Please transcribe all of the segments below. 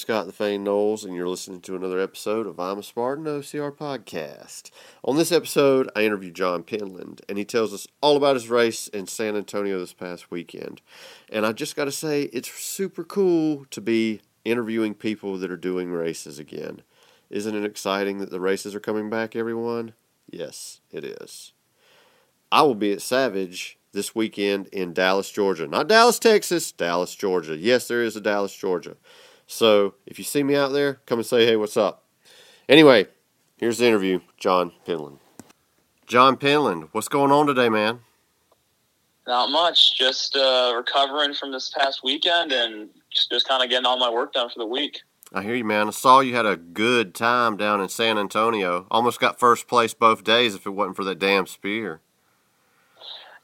Scott the Fane Knowles, and you're listening to another episode of I'm a Spartan OCR podcast. On this episode, I interview John Penland, and he tells us all about his race in San Antonio this past weekend. And I just got to say, it's super cool to be interviewing people that are doing races again. Isn't it exciting that the races are coming back, everyone? Yes, it is. I will be at Savage this weekend in Dallas, Georgia. Not Dallas, Texas, Dallas, Georgia. Yes, there is a Dallas, Georgia. So if you see me out there, come and say, hey, what's up? Anyway, here's the interview John Penland. John Penland, what's going on today, man? Not much. Just uh, recovering from this past weekend and just, just kind of getting all my work done for the week. I hear you, man. I saw you had a good time down in San Antonio. Almost got first place both days if it wasn't for that damn spear.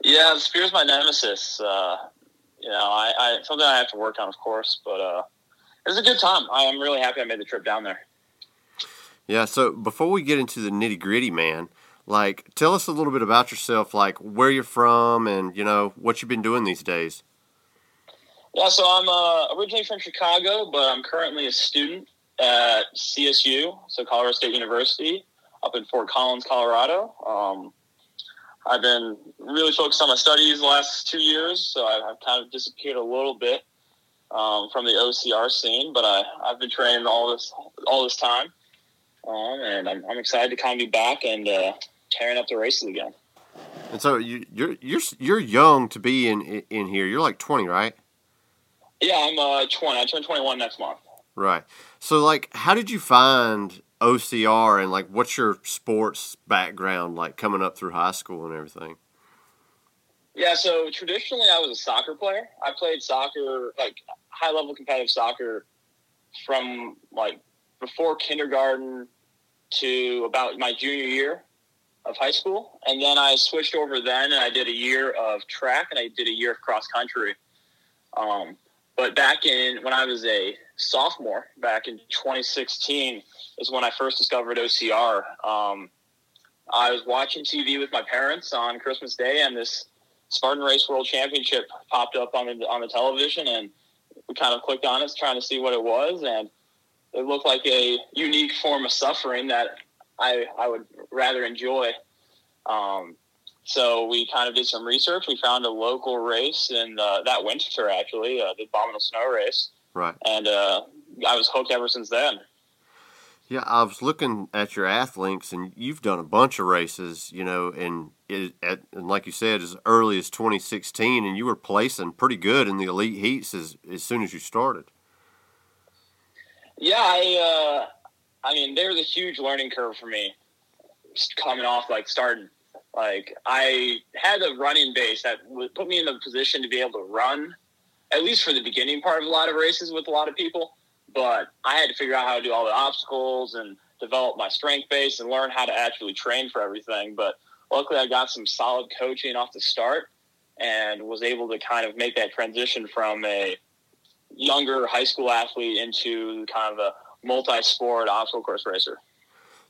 Yeah, the spear's my nemesis. Uh, you know, I, I something I have to work on, of course, but uh, it was a good time. I'm really happy I made the trip down there. Yeah, so before we get into the nitty gritty, man, like tell us a little bit about yourself, like where you're from and, you know, what you've been doing these days. Yeah, so I'm uh, originally from Chicago, but I'm currently a student at CSU, so Colorado State University, up in Fort Collins, Colorado. Um, I've been really focused on my studies the last two years, so I've, I've kind of disappeared a little bit um, from the OCR scene, but I, I've been training all this all this time, um, and I'm, I'm excited to kind of be back and uh, tearing up the races again. And so you, you're you're you're young to be in in here. You're like 20, right? Yeah, I'm uh, 20. I turn 21 next month. Right. So like, how did you find OCR and like, what's your sports background like coming up through high school and everything? Yeah, so traditionally I was a soccer player. I played soccer, like high level competitive soccer, from like before kindergarten to about my junior year of high school, and then I switched over then and I did a year of track and I did a year of cross country. Um, but back in when I was a sophomore, back in 2016, is when I first discovered OCR. Um, I was watching TV with my parents on Christmas Day, and this Spartan Race World Championship popped up on the on the television, and we kind of clicked on it, trying to see what it was, and it looked like a unique form of suffering that I I would rather enjoy. Um, so we kind of did some research. We found a local race in uh, that winter, actually, uh, the Abominable Snow Race, Right. and uh, I was hooked ever since then. Yeah, I was looking at your athlinks, and you've done a bunch of races, you know, and at, and like you said, as early as 2016, and you were placing pretty good in the elite heats as as soon as you started. Yeah, I uh, I mean, there was a huge learning curve for me coming off like starting. Like I had a running base that put me in a position to be able to run, at least for the beginning part of a lot of races with a lot of people. But I had to figure out how to do all the obstacles and develop my strength base and learn how to actually train for everything. But luckily, I got some solid coaching off the start and was able to kind of make that transition from a younger high school athlete into kind of a multi-sport obstacle course racer.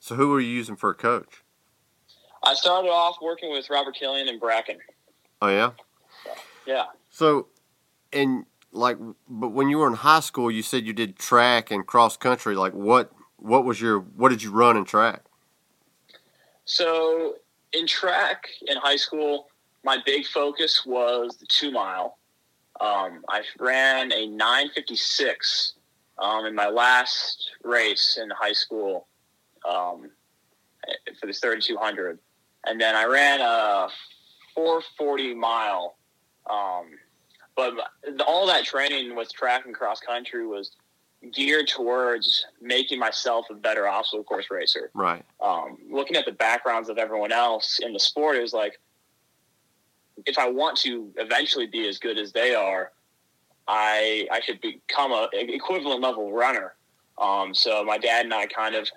So, who were you using for a coach? I started off working with Robert Killian and Bracken. Oh yeah. Yeah. So, and like, but when you were in high school, you said you did track and cross country. Like, what what was your what did you run in track? So in track in high school, my big focus was the two mile. Um, I ran a 956 um, in my last race in high school um, for the 3200. And then I ran a 440 mile. Um, but all that training with track and cross country was geared towards making myself a better obstacle course racer. Right. Um, looking at the backgrounds of everyone else in the sport is like if I want to eventually be as good as they are, I I should become a equivalent level runner. Um, so my dad and I kind of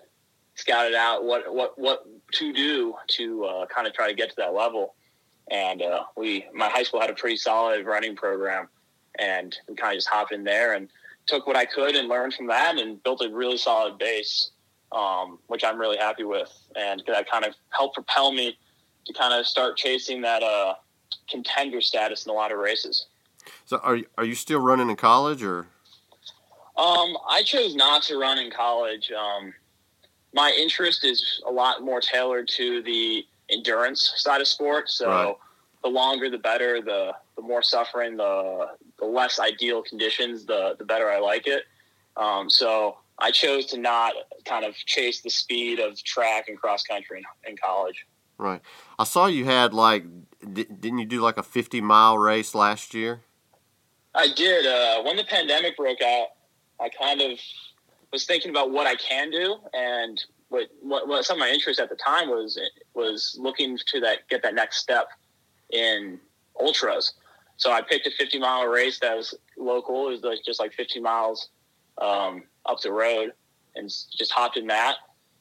scouted out what what what to do to uh, kind of try to get to that level. And uh, we my high school had a pretty solid running program, and we kind of just hopped in there and took what I could and learned from that and built a really solid base, um, which I'm really happy with, and that kind of helped propel me to kind of start chasing that uh, contender status in a lot of races. So are you, are you still running in college or? Um, I chose not to run in college. Um, my interest is a lot more tailored to the endurance side of sports. So right. the longer, the better. The the more suffering, the the less ideal conditions, the the better I like it. Um, so I chose to not kind of chase the speed of track and cross country in, in college. Right. I saw you had like, didn't you do like a 50 mile race last year? I did. Uh, when the pandemic broke out, I kind of was thinking about what I can do, and what, what, what some of my interest at the time was was looking to that get that next step in ultras. So I picked a 50 mile race that was local. It was like, just like 50 miles um, up the road, and just hopped in that.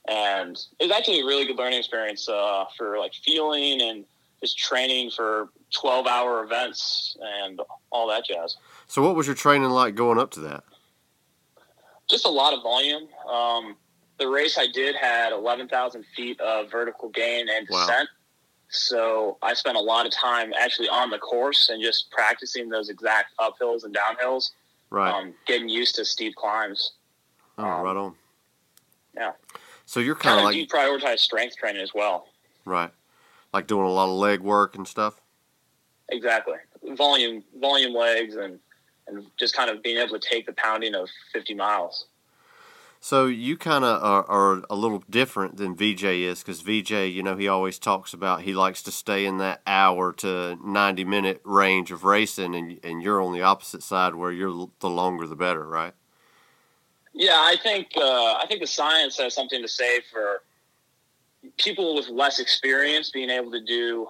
And it was actually a really good learning experience uh, for like feeling and just training for 12 hour events and all that jazz. So, what was your training like going up to that? just a lot of volume. Um, the race I did had 11,000 feet of vertical gain and descent. Wow. So I spent a lot of time actually on the course and just practicing those exact uphills and downhills. Right. Um, getting used to steep climbs. Oh, um, right on. Yeah. So you're kind of like you prioritize strength training as well. Right. Like doing a lot of leg work and stuff. Exactly. Volume, volume legs, and and just kind of being able to take the pounding of 50 miles. So you kind of are, are, a little different than VJ is because VJ, you know, he always talks about he likes to stay in that hour to 90 minute range of racing, and, and you're on the opposite side where you're the longer the better, right? Yeah, I think uh, I think the science has something to say for people with less experience being able to do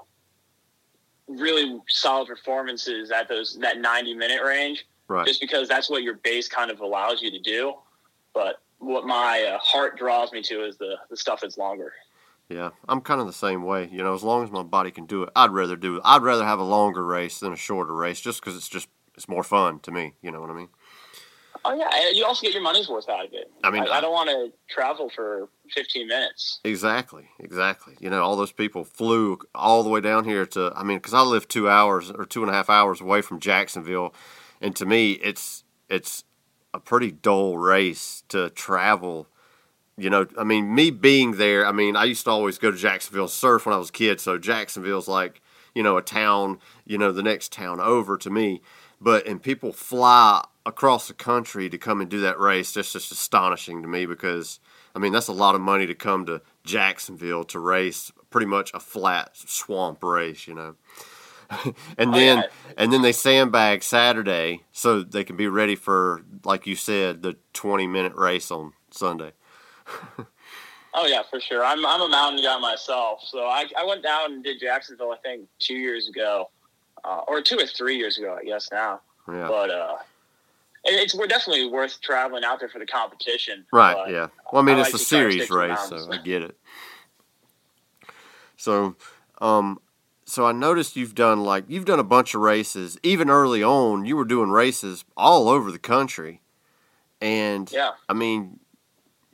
really solid performances at those that 90 minute range right. just because that's what your base kind of allows you to do but what my uh, heart draws me to is the the stuff that's longer yeah i'm kind of the same way you know as long as my body can do it i'd rather do it i'd rather have a longer race than a shorter race just because it's just it's more fun to me you know what i mean Oh yeah, you also get your money's worth out of it. I mean, I, I don't want to travel for 15 minutes. Exactly, exactly. You know, all those people flew all the way down here to. I mean, because I live two hours or two and a half hours away from Jacksonville, and to me, it's it's a pretty dull race to travel. You know, I mean, me being there. I mean, I used to always go to Jacksonville surf when I was a kid, so Jacksonville's like you know a town. You know, the next town over to me. But and people fly across the country to come and do that race. That's just astonishing to me because I mean that's a lot of money to come to Jacksonville to race pretty much a flat swamp race, you know. and then oh, yeah. and then they sandbag Saturday so they can be ready for like you said the 20 minute race on Sunday. oh yeah, for sure. I'm I'm a mountain guy myself, so I I went down and did Jacksonville I think 2 years ago. Uh, or 2 or 3 years ago, I guess now. Yeah. But uh it's we're definitely worth traveling out there for the competition. Right. Yeah. Well, I mean, I it's like a series race, so I get it. So, um, so I noticed you've done like you've done a bunch of races. Even early on, you were doing races all over the country, and yeah, I mean,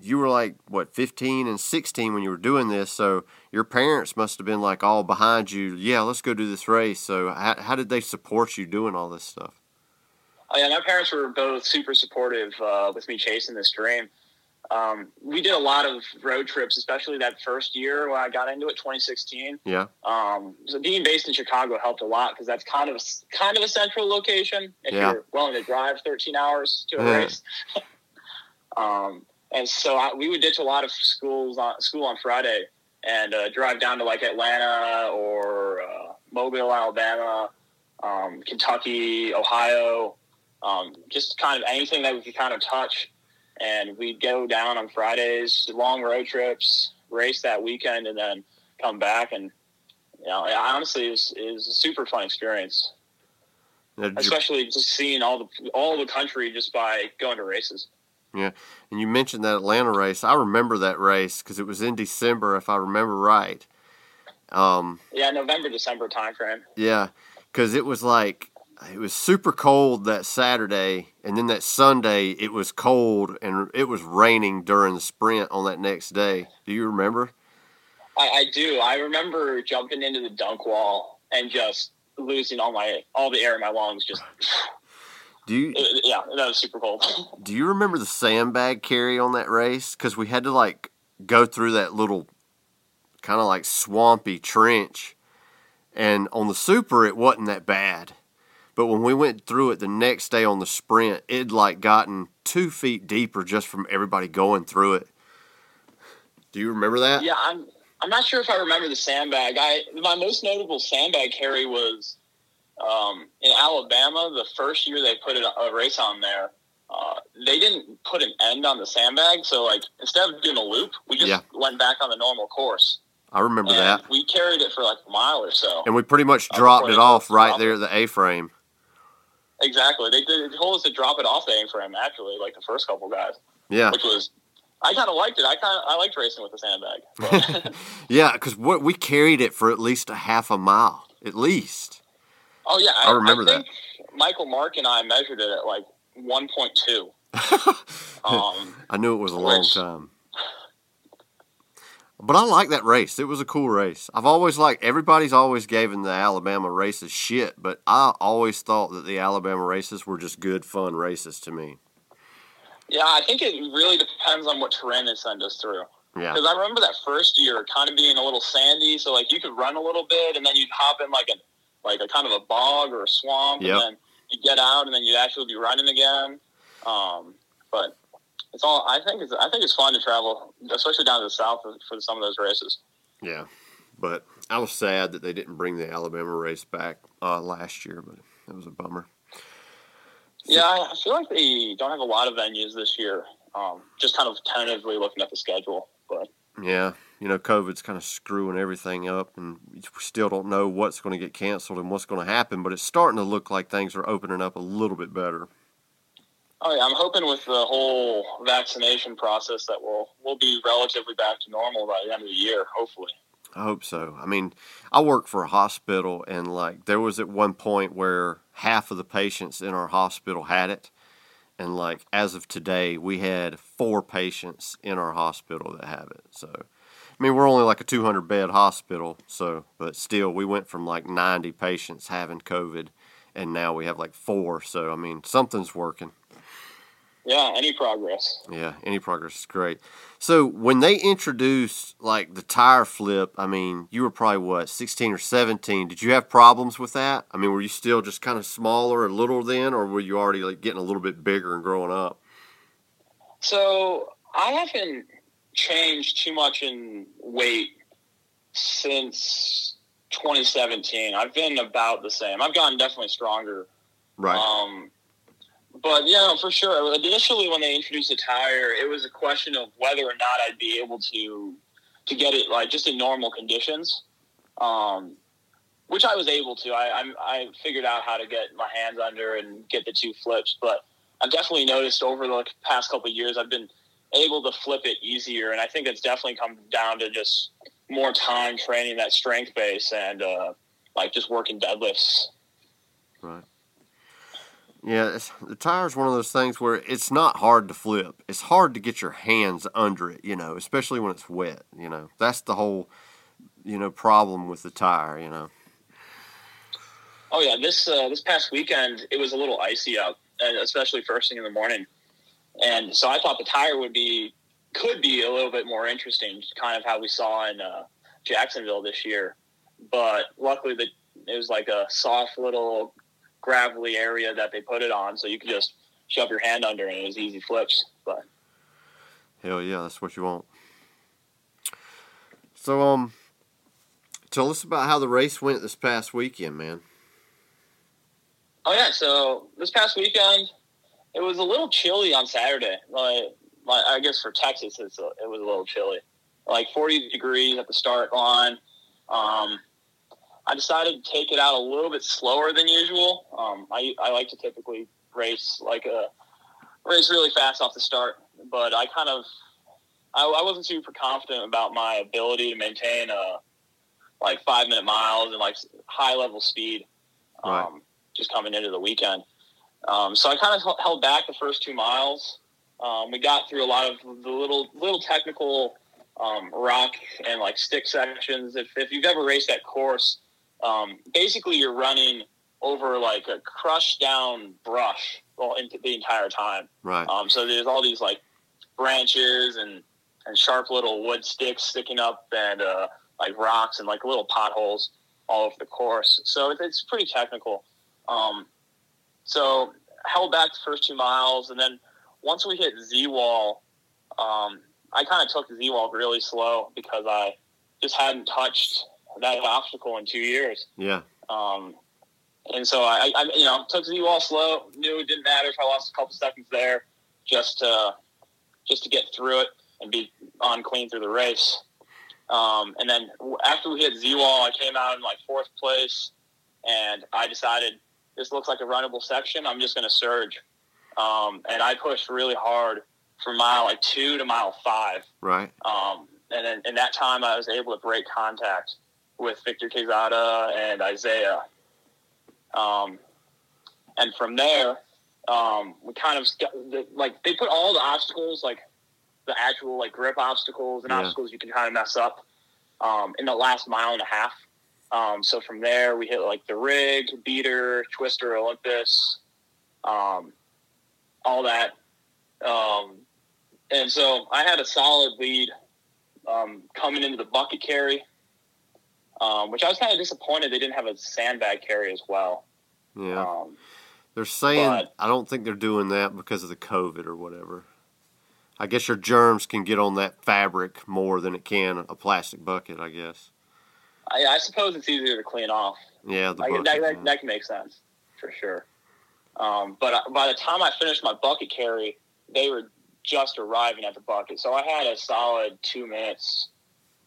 you were like what 15 and 16 when you were doing this. So your parents must have been like all behind you. Yeah, let's go do this race. So how, how did they support you doing all this stuff? Oh, yeah, my parents were both super supportive uh, with me chasing this dream. Um, we did a lot of road trips, especially that first year when I got into it, 2016. Yeah. Um, so being based in Chicago helped a lot because that's kind of a, kind of a central location if yeah. you're willing to drive 13 hours to a yeah. race. um, and so I, we would ditch a lot of schools on school on Friday and uh, drive down to like Atlanta or uh, Mobile, Alabama, um, Kentucky, Ohio, um, just kind of anything that we could kind of touch. And we'd go down on Fridays, long road trips, race that weekend, and then come back. And you know, it honestly is is a super fun experience, Now, did you- especially just seeing all the all the country just by going to races. Yeah, and you mentioned that Atlanta race. I remember that race because it was in December, if I remember right. Um, Yeah, November December timeframe. Yeah, because it was like it was super cold that Saturday, and then that Sunday it was cold and it was raining during the sprint on that next day. Do you remember? I, I do. I remember jumping into the dunk wall and just losing all my all the air in my lungs. Just Do you it- yeah, that was super cold. do you remember the sandbag carry on that race? Because we had to like go through that little kind of like swampy trench, and on the super it wasn't that bad. But when we went through it the next day on the sprint, it'd like gotten two feet deeper just from everybody going through it. Do you remember that? yeah, I'm I'm not sure if I remember the sandbag. I my most notable sandbag carry was um, in Alabama. The first year they put a race on there, uh, they didn't put an end on the sandbag. So like instead of doing a loop, we just Yeah. went back on the normal course. I remember and that. we carried it for like a mile or so. And we pretty much dropped it off right there at the A frame. Exactly. They did they told us to drop it off the A-frame actually, like the first couple guys, Yeah. which was I kind of liked it. I kind of I liked racing with the sandbag. Yeah, because what we carried it for at least a half a mile, at least. oh yeah, I remember think Michael Mark and I measured it at like 1.2. Um, I knew it was a long Which- time. But I like that race. It was a cool race. I've always liked everybody's always given the Alabama races shit, but I always thought that the Alabama races were just good fun races to me. yeah, I think it really depends on what terrain they send us through. Yeah. Because I remember that first year kind of being a little sandy, so like you could run a little bit, and then you'd hop in like a like a kind of a bog or a swamp, Yep. and then you get out, and then you'd actually be running again. Um, but it's all I think it's I think it's fun to travel, especially down to the south for, some of those races. Yeah. But I was sad that they didn't bring the Alabama race back uh, last year, but it was a bummer. Yeah, I I feel like they don't have a lot of venues this year. Um, just kind of tentatively looking at the schedule, but Yeah, you know, COVID's kind of screwing everything up, and we still don't know what's going to get canceled and what's going to happen. But it's starting to look like things are opening up a little bit better. Oh yeah, I'm hoping with the whole vaccination process that we'll we'll be relatively back to normal by the end of the year, hopefully. I hope so. I mean, I work for a hospital, and like there was at one point where half of the patients in our hospital had it, and like as of today, we had four patients in our hospital that have it. So, I mean, we're only like a 200 bed hospital, so but still, we went from like 90 patients having COVID, and now we have like four. So, I mean, something's working. Yeah, any progress? Yeah, any progress is great. So when they introduced like the tire flip, I mean, you were probably what, 16 or 17. Did you have problems with that? I mean, were you still just kind of smaller and little then, or were you already like getting a little bit bigger and growing up? So I haven't changed too much in weight since 2017. I've been about the same. I've gotten definitely stronger. Right. Um, but yeah, for sure. Initially, when they introduced the tire, it was a question of whether or not I'd be able to to get it like just in normal conditions, um, which I was able to. I, I I figured out how to get my hands under and get the two flips. But I've definitely noticed over the past couple of years, I've been able to flip it easier, and I think it's definitely come down to just more time training that strength base and uh, like just working deadlifts. Right. Yeah, the is one of those things where it's not hard to flip. It's hard to get your hands under it, you know, especially when it's wet, you know. That's the whole, you know, problem with the tire, you know. Oh yeah, this uh, this past weekend it was a little icy out, and especially first thing in the morning. And so I thought the tire would be could be a little bit more interesting, kind of how we saw in uh, Jacksonville this year. But luckily, the, it was like a soft little gravelly area that they put it on, so you could just shove your hand under and it was easy flips. But Hell yeah, that's what you want. So, um, tell us about how the race went this past weekend, man. Oh yeah, so this past weekend it was a little chilly on Saturday. Like, like I guess for Texas, it's a, it was a little chilly, like 40 degrees at the start line. Um, I decided to take it out a little bit slower than usual. Um, I I like to typically race like a race really fast off the start, but I kind of I, I wasn't super confident about my ability to maintain a like five minute miles and like high level speed. Um, Right. Just coming into the weekend, um, so I kind of held back the first two miles. Um, we got through a lot of the little little technical um, rock and like stick sections. If if you've ever raced that course, um, basically you're running over like a crushed down brush well into the entire time. Right. Um, so there's all these like branches and and sharp little wood sticks sticking up and uh, like rocks and like little potholes all over the course. So it, it's pretty technical. Um, so held back the first two miles, and then once we hit Z Wall, um, I kind of took the Z Wall really slow because I just hadn't touched that obstacle in two years. Yeah. Um, and so I, I, you know, took Z Wall slow. Knew it didn't matter if I lost a couple seconds there, just to just to get through it and be on clean through the race. Um, and then after we hit Z Wall, I came out in like fourth place, and I decided this looks like a runnable section. I'm just going to surge, um, and I pushed really hard from mile like two to mile five. Right. Um, and then in that time, I was able to break contact with Victor Quezada and Isaiah. Um, and from there, um, we kind of like they put all the obstacles, like the actual like grip obstacles and Yeah. obstacles you can kind of mess up um, in the last mile and a half. Um, so from there, we hit like the rig, beater, twister, Olympus, um, all that. Um, and so I had a solid lead um, coming into the bucket carry, um, which I was kind of disappointed they didn't have a sandbag carry as well. Yeah. Um, They're saying but- I don't think they're doing that because of the COVID or whatever. I guess your germs can get on that fabric more than it can a plastic bucket. I guess. I, I suppose it's easier to clean off. Yeah, the bucket. that, yeah. that, that can make sense for sure. Um, but I- by the time I finished my bucket carry, they were just arriving at the bucket, so I had a solid two minutes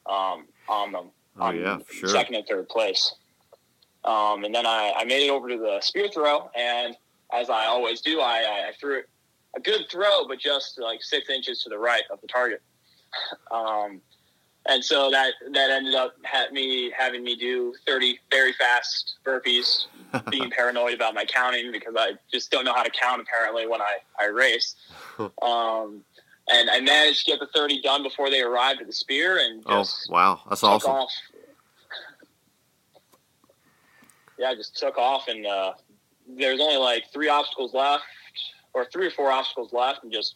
um, on them. Oh, on yeah, sure. second and third place. Um, and then I, I made it over to the spear throw, and as I always do, I, I, I threw a good throw, but just like six inches to the right of the target. Um, and so that that ended up had me having me do 30 very fast burpees, being paranoid about my counting because I just don't know how to count apparently when I I race. Um, and I managed to get the 30 done before they arrived at the spear, and Oh just wow, that's took awesome. off. Yeah, I just took off, and uh, there's only like three obstacles left, or three or four obstacles left, and just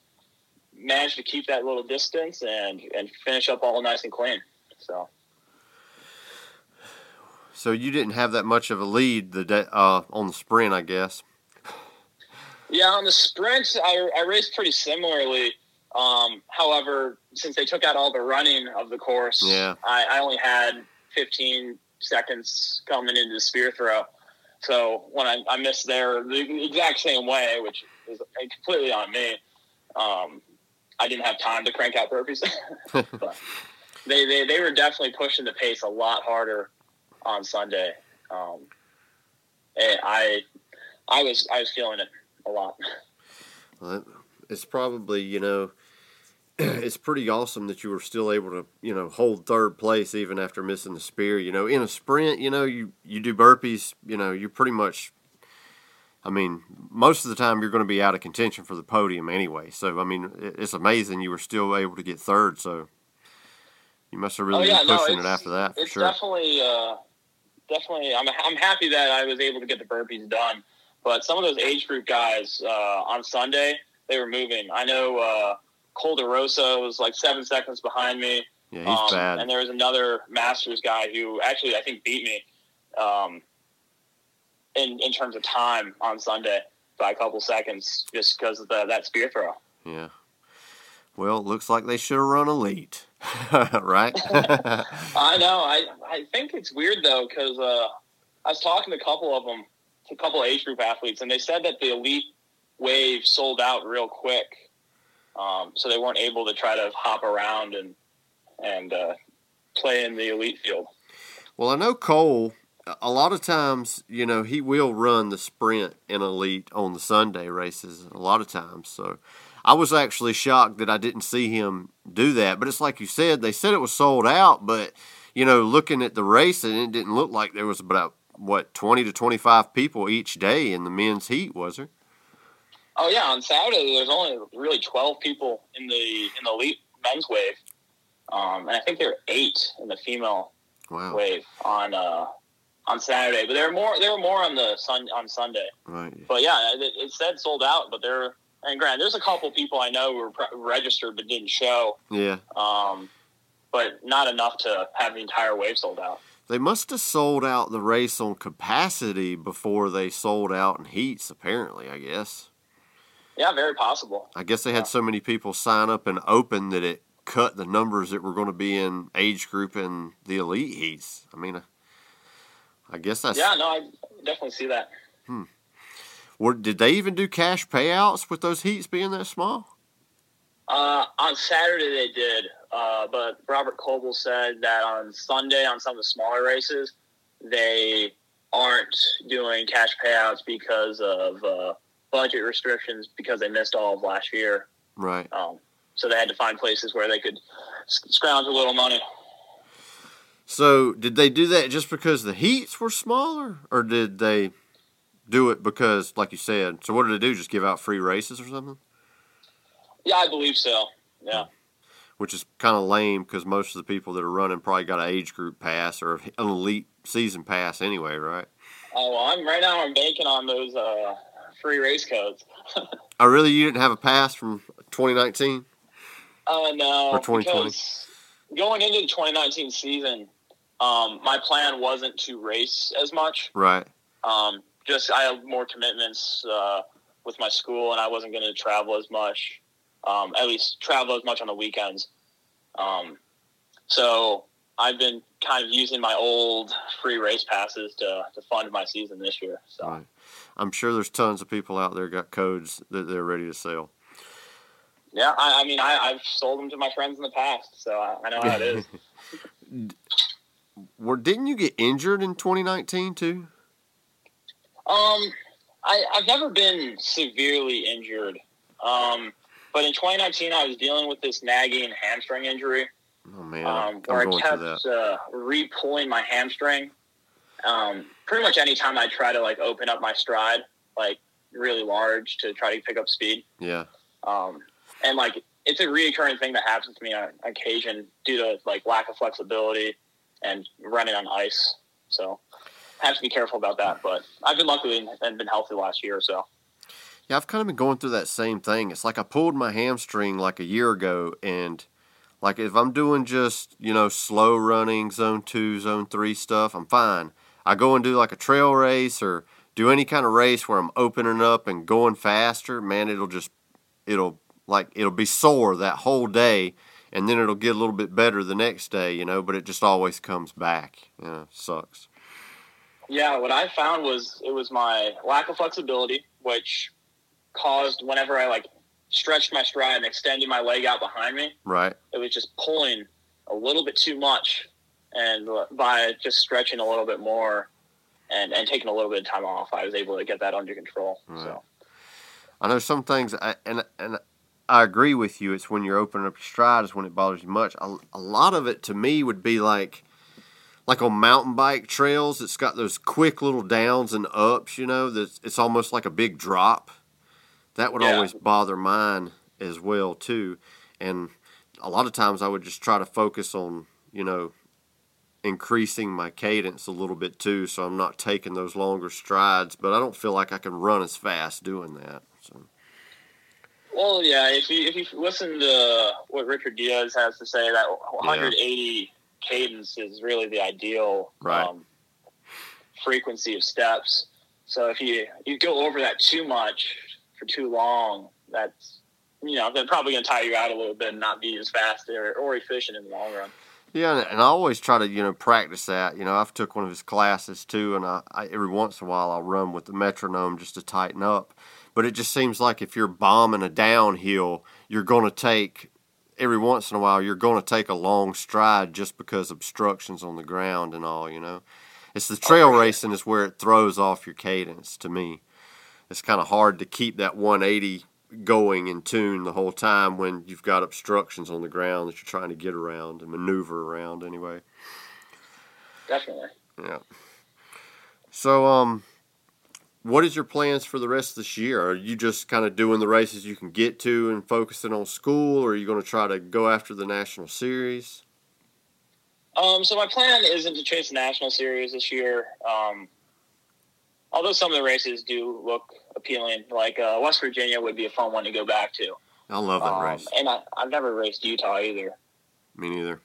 managed to keep that little distance and and finish up all nice and clean. So So you didn't have that much of a lead the day, uh, on the sprint, I guess. yeah, on the sprints, I, I raced pretty similarly. Um, however, since they took out all the running of the course, Yeah. I, I only had 15 seconds coming into the spear throw. So when I, I missed there the exact same way, which is completely on me, um, I didn't have time to crank out burpees. but they, they, they were definitely pushing the pace a lot harder on Sunday. Um, I, I was, I was feeling it a lot. Well, It's probably you know, it's pretty awesome that you were still able to you know hold third place even after missing the spear. You know, in a sprint, you know you you do burpees. You know, you pretty much. I mean, most of the time you're going to be out of contention for the podium anyway. So I mean, it's amazing you were still able to get third. So you must have really Oh, yeah, been no, pushing it after that for it's sure. definitely uh, definitely I'm I'm happy that I was able to get the burpees done. But some of those age group guys uh, on Sunday they were moving. I know uh, Cole DeRosa was like seven seconds behind me. yeah, he's Um, bad. And there was another Masters guy who actually I think beat me um, in in terms of time on Sunday by a couple seconds just because of the, that spear throw. Yeah. Well, it looks like they should have run elite, right? I know. I I think it's weird though because uh, I was talking to a couple of them, to a couple of age group athletes, and they said that the elite wave sold out real quick, um, so they weren't able to try to hop around and and uh, play in the elite field. Well, I know Cole. a lot of times, you know, he will run the sprint in elite on the Sunday races. A lot of times, so I was actually shocked that I didn't see him do that. But it's like you said, they said it was sold out, but you know, looking at the race, and it didn't look like there was about what twenty to twenty five people each day in the men's heat, was there? Oh yeah, on Saturday there's only really twelve people in the in the elite men's wave, um, and I think there are eight in the female Wow. wave on uh, on Saturday. But there were more there were more on the sun on Sunday. Right. But yeah, it, it said sold out. But there and Grant, there's a couple people I know who were pre- registered but didn't show. Yeah. Um, but not enough to have the entire wave sold out. They must have sold out the race on capacity before they sold out in heats. Apparently, I guess. Yeah, very possible. I guess they had so many people sign up and open that it cut the numbers that were going to be in age group in the elite heats. I mean, I guess that's. Yeah, no, I definitely see that. Were, did they even do cash payouts with those heats being that small? Uh, on Saturday they did, uh, but Robert Coble said that on Sunday on some of the smaller races they aren't doing cash payouts because of uh, budget restrictions because they missed all of last year. Right. Um, so they had to find places where they could scrounge a little money. So did they do that just because the heats were smaller, or did they do it because, like you said? So what did they do? Just give out free races or something? Yeah, I believe so. Yeah. Which is kind of lame because most of the people that are running probably got an age group pass or an elite season pass anyway, right? Oh, well, I'm right now. I'm banking on those uh, free race codes. Oh, really? You didn't have a pass from 2019? Uh, no, Or 2020. going into the 2019 season, um, my plan wasn't to race as much. Right. Um, just I have more commitments uh, with my school, and I wasn't going to travel as much. Um, at least travel as much on the weekends. Um, so I've been kind of using my old free race passes to, to fund my season this year. So Right. I'm sure there's tons of people out there got codes that they're ready to sell. yeah, I, I mean I, I've sold them to my friends in the past, so I, I know how it is. Were didn't you get injured in 2019 too? Um, I, I've never been severely injured. Um, but in 2019, I was dealing with this nagging hamstring injury, Oh man, um, I'm where I going through that. kept uh, re-pulling my hamstring. Um, pretty much any time I try to like open up my stride, like really large to try to pick up speed. Yeah. Um, and like it's a reoccurring thing that happens to me on occasion due to like lack of flexibility and running on ice. So I have to be careful about that. But I've been lucky and been healthy last year or so. Yeah, I've kind of been going through that same thing. It's like I pulled my hamstring like a year ago, and like if I'm doing just you know slow running, zone two, zone three stuff, I'm fine. I go and do like a trail race or do any kind of race where I'm opening up and going faster. Man, it'll just it'll like it'll be sore that whole day, and then it'll get a little bit better the next day, you know. But it just always comes back. You know, sucks. Yeah, what I found was it was my lack of flexibility, which caused whenever I like stretched my stride and extended my leg out behind me, Right. it was just pulling a little bit too much. And by just stretching a little bit more and, and taking a little bit of time off, I was able to get that under control. Right. So I know some things, I, and and I agree with you. It's when you're opening up your stride is when it bothers you much. A, a lot of it to me would be like, like on mountain bike trails. It's got those quick little downs and ups. You know, that it's almost like a big drop. That would Yeah. always bother mine as well too. And a lot of times I would just try to focus on you know increasing my cadence a little bit too, so I'm not taking those longer strides. But I don't feel like I can run as fast doing that. So. Well, yeah. If you if you listen to what Richard Diaz has to say, that 180 cadence is really the ideal Right. um, frequency of steps. So if you you go over that too much for too long, that's you know they're probably going to tire you out a little bit and not be as fast or, or efficient in the long run. Yeah, and, I always try to you know practice that. You know, I've took one of his classes too, and I, I every once in a while I'll run with the metronome just to tighten up. But it just seems like if you're bombing a downhill, you're going to take every once in a while you're going to take a long stride just because obstructions on the ground and all. You know, It's the trail racing is where it throws off your cadence to me. It's kind of hard to keep that 180 going in tune the whole time when you've got obstructions on the ground that you're trying to get around and maneuver around anyway. Definitely. Yeah. So, um, what is your plans for the rest of this year? Are you just kind of doing the races you can get to and focusing on school, or are you going to try to go after the national series? Um, so my plan isn't to chase the national series this year. Um, although some of the races do look appealing, like uh, West Virginia would be a fun one to go back to. I love that Um, race. and I, I've never raced Utah either. Me neither.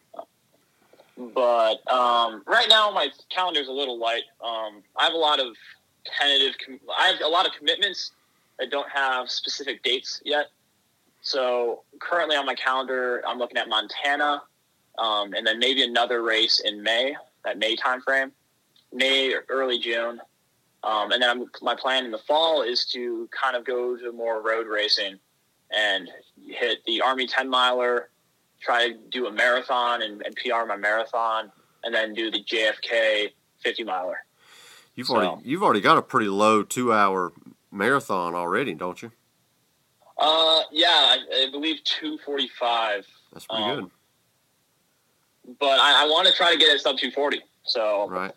But um, right now, my calendar's a little light. Um, I have a lot of tentative. Com- I have a lot of commitments that don't have specific dates yet. So currently on my calendar, I'm looking at Montana, um, and then maybe another race in May, that May timeframe, May or early June. Um, and then I'm, my plan in the fall is to kind of go to more road racing and hit the Army 10 miler, try to do a marathon and, and PR my marathon, and then do the JFK 50 miler. You've So- already you've already got a pretty low two hour marathon already, don't you? Uh, yeah, I, I believe 245, That's pretty Um, good, but I, I want to try to get it sub 240. So right?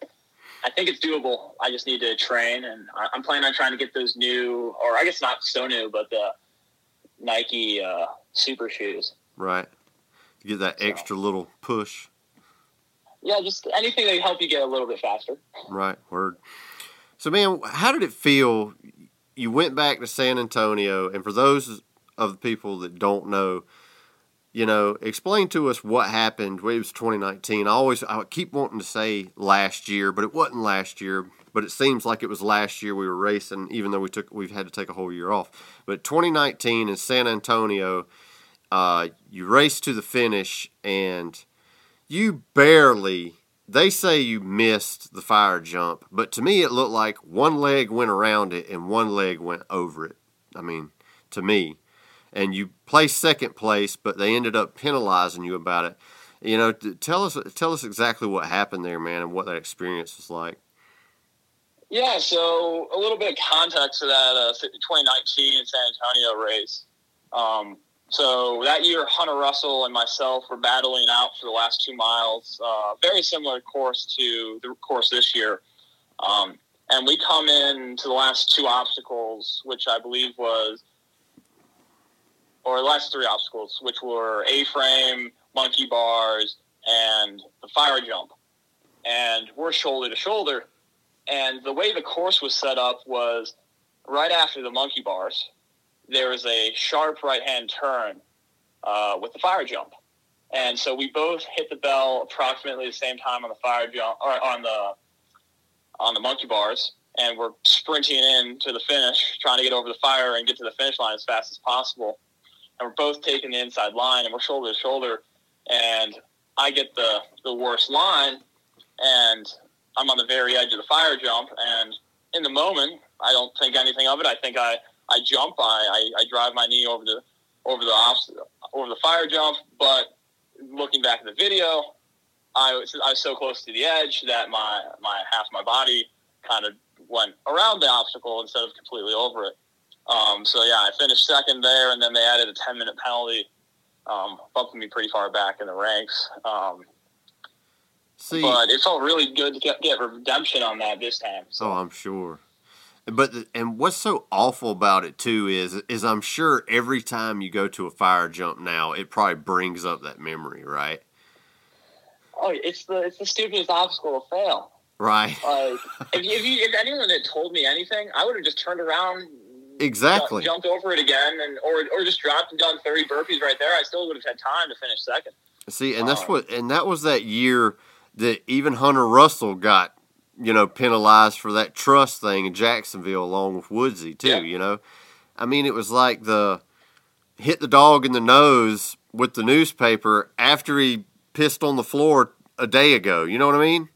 I think it's doable. I just need to train, and I'm planning on trying to get those new, or I guess not so new, but the Nike uh, Super shoes. Right. To get that So- extra little push. Yeah, just anything that help you get a little bit faster. Right. Word. So, man, how did it feel? You went back to San Antonio, and for those of the people that don't know, you know, explain to us what happened. It was 2019. I always, I keep wanting to say last year, but it wasn't last year. But it seems like it was last year we were racing, even though we took, we've had to take a whole year off. But 2019 in San Antonio, uh, you raced to the finish, and you barely they say you missed the fire jump, but to me it looked like one leg went around it and one leg went over it. I mean, to me. And you placed second place, but they ended up penalizing you about it. You know, tell us tell us exactly what happened there, man, and what that experience was like. Yeah, so a little bit of context to that uh, 2019 San Antonio race. Um, so that year, Hunter Russell and myself were battling out for the last two miles. Uh, very similar course to the course this year. Um, and we come in to the last two obstacles, which I believe was, or last three obstacles, which were A-frame, monkey bars, and the fire jump. And we're shoulder to shoulder. And the way the course was set up was right after the monkey bars, there was a sharp right hand turn uh, with the fire jump. And so we both hit the bell approximately the same time on the fire jump or on the on the monkey bars, and we're sprinting in to the finish, trying to get over the fire and get to the finish line as fast as possible. And we're both taking the inside line, and we're shoulder to shoulder. And I get the the worst line, and I'm on the very edge of the fire jump. And in the moment, I don't think anything of it. I think I I jump, I, I, I drive my knee over the over the off, over the fire jump. But looking back at the video, I was I was so close to the edge that my my half my body kind of went around the obstacle instead of completely over it. Um, so yeah, I finished second there, and then they added a ten minute penalty, um, bumping me pretty far back in the ranks. Um, See, but it felt really good to get, get redemption on that this time. So. Oh, I'm sure. But and what's so awful about it too is is I'm sure every time you go to a fire jump now, it probably brings up that memory, right? Oh, it's the it's the stupidest obstacle to fail. Right. Like if you, if, you, if anyone had told me anything, I would have just turned around, Exactly. jumped over it again, and or or just dropped and done thirty burpees right there. I still would have had time to finish second. See, and that's what and that was that year that even Hunter Russell got, you know, penalized for that trust thing in Jacksonville along with Woodsy too, Yeah. you know. I mean, it was like the hit the dog in the nose with the newspaper after he pissed on the floor a day ago. You know what I mean?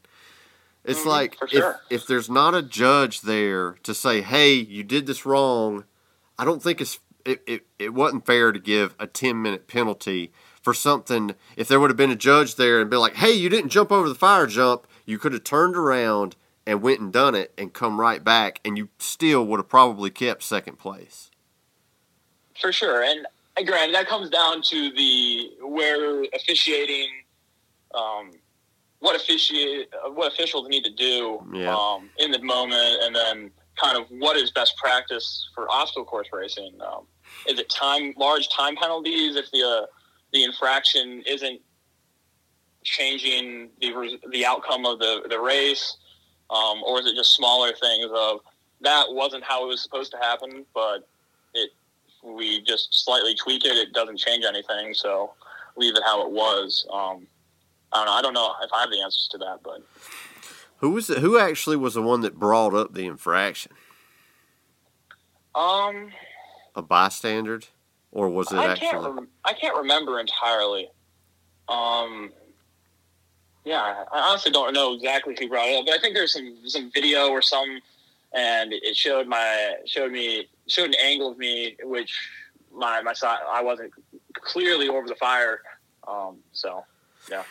It's Mhm, like if sure. if there's not a judge there to say, "Hey, you did this wrong," I don't think it's it, it, it wasn't fair to give a 10 minute penalty for something. If there would have been a judge there and been like, "Hey, you didn't jump over the fire jump," you could have turned around and went and done it and come right back, and you still would have probably kept second place. For sure, and granted, that comes down to the where officiating, um, what officiate, what officials need to do Yeah. um, in the moment, and then kind of what is best practice for obstacle course racing. Um, is it time large time penalties if the uh, the infraction isn't changing the res- the outcome of the the race, um, or is it just smaller things of that wasn't how it was supposed to happen, but it we just slightly tweak it, it doesn't change anything, so leave it how it was. Um, I don't know. I don't know if I have the answers to that, but Who was it, who actually was the one that brought up the infraction? um, A bystander, or was it I can't. actually? Rem- I can't remember entirely. Um, yeah, I honestly don't know exactly who brought it up, but I think there's some some video or some, and it showed my showed me showed an angle of me which my my side I wasn't clearly over the fire. Um, so Yeah,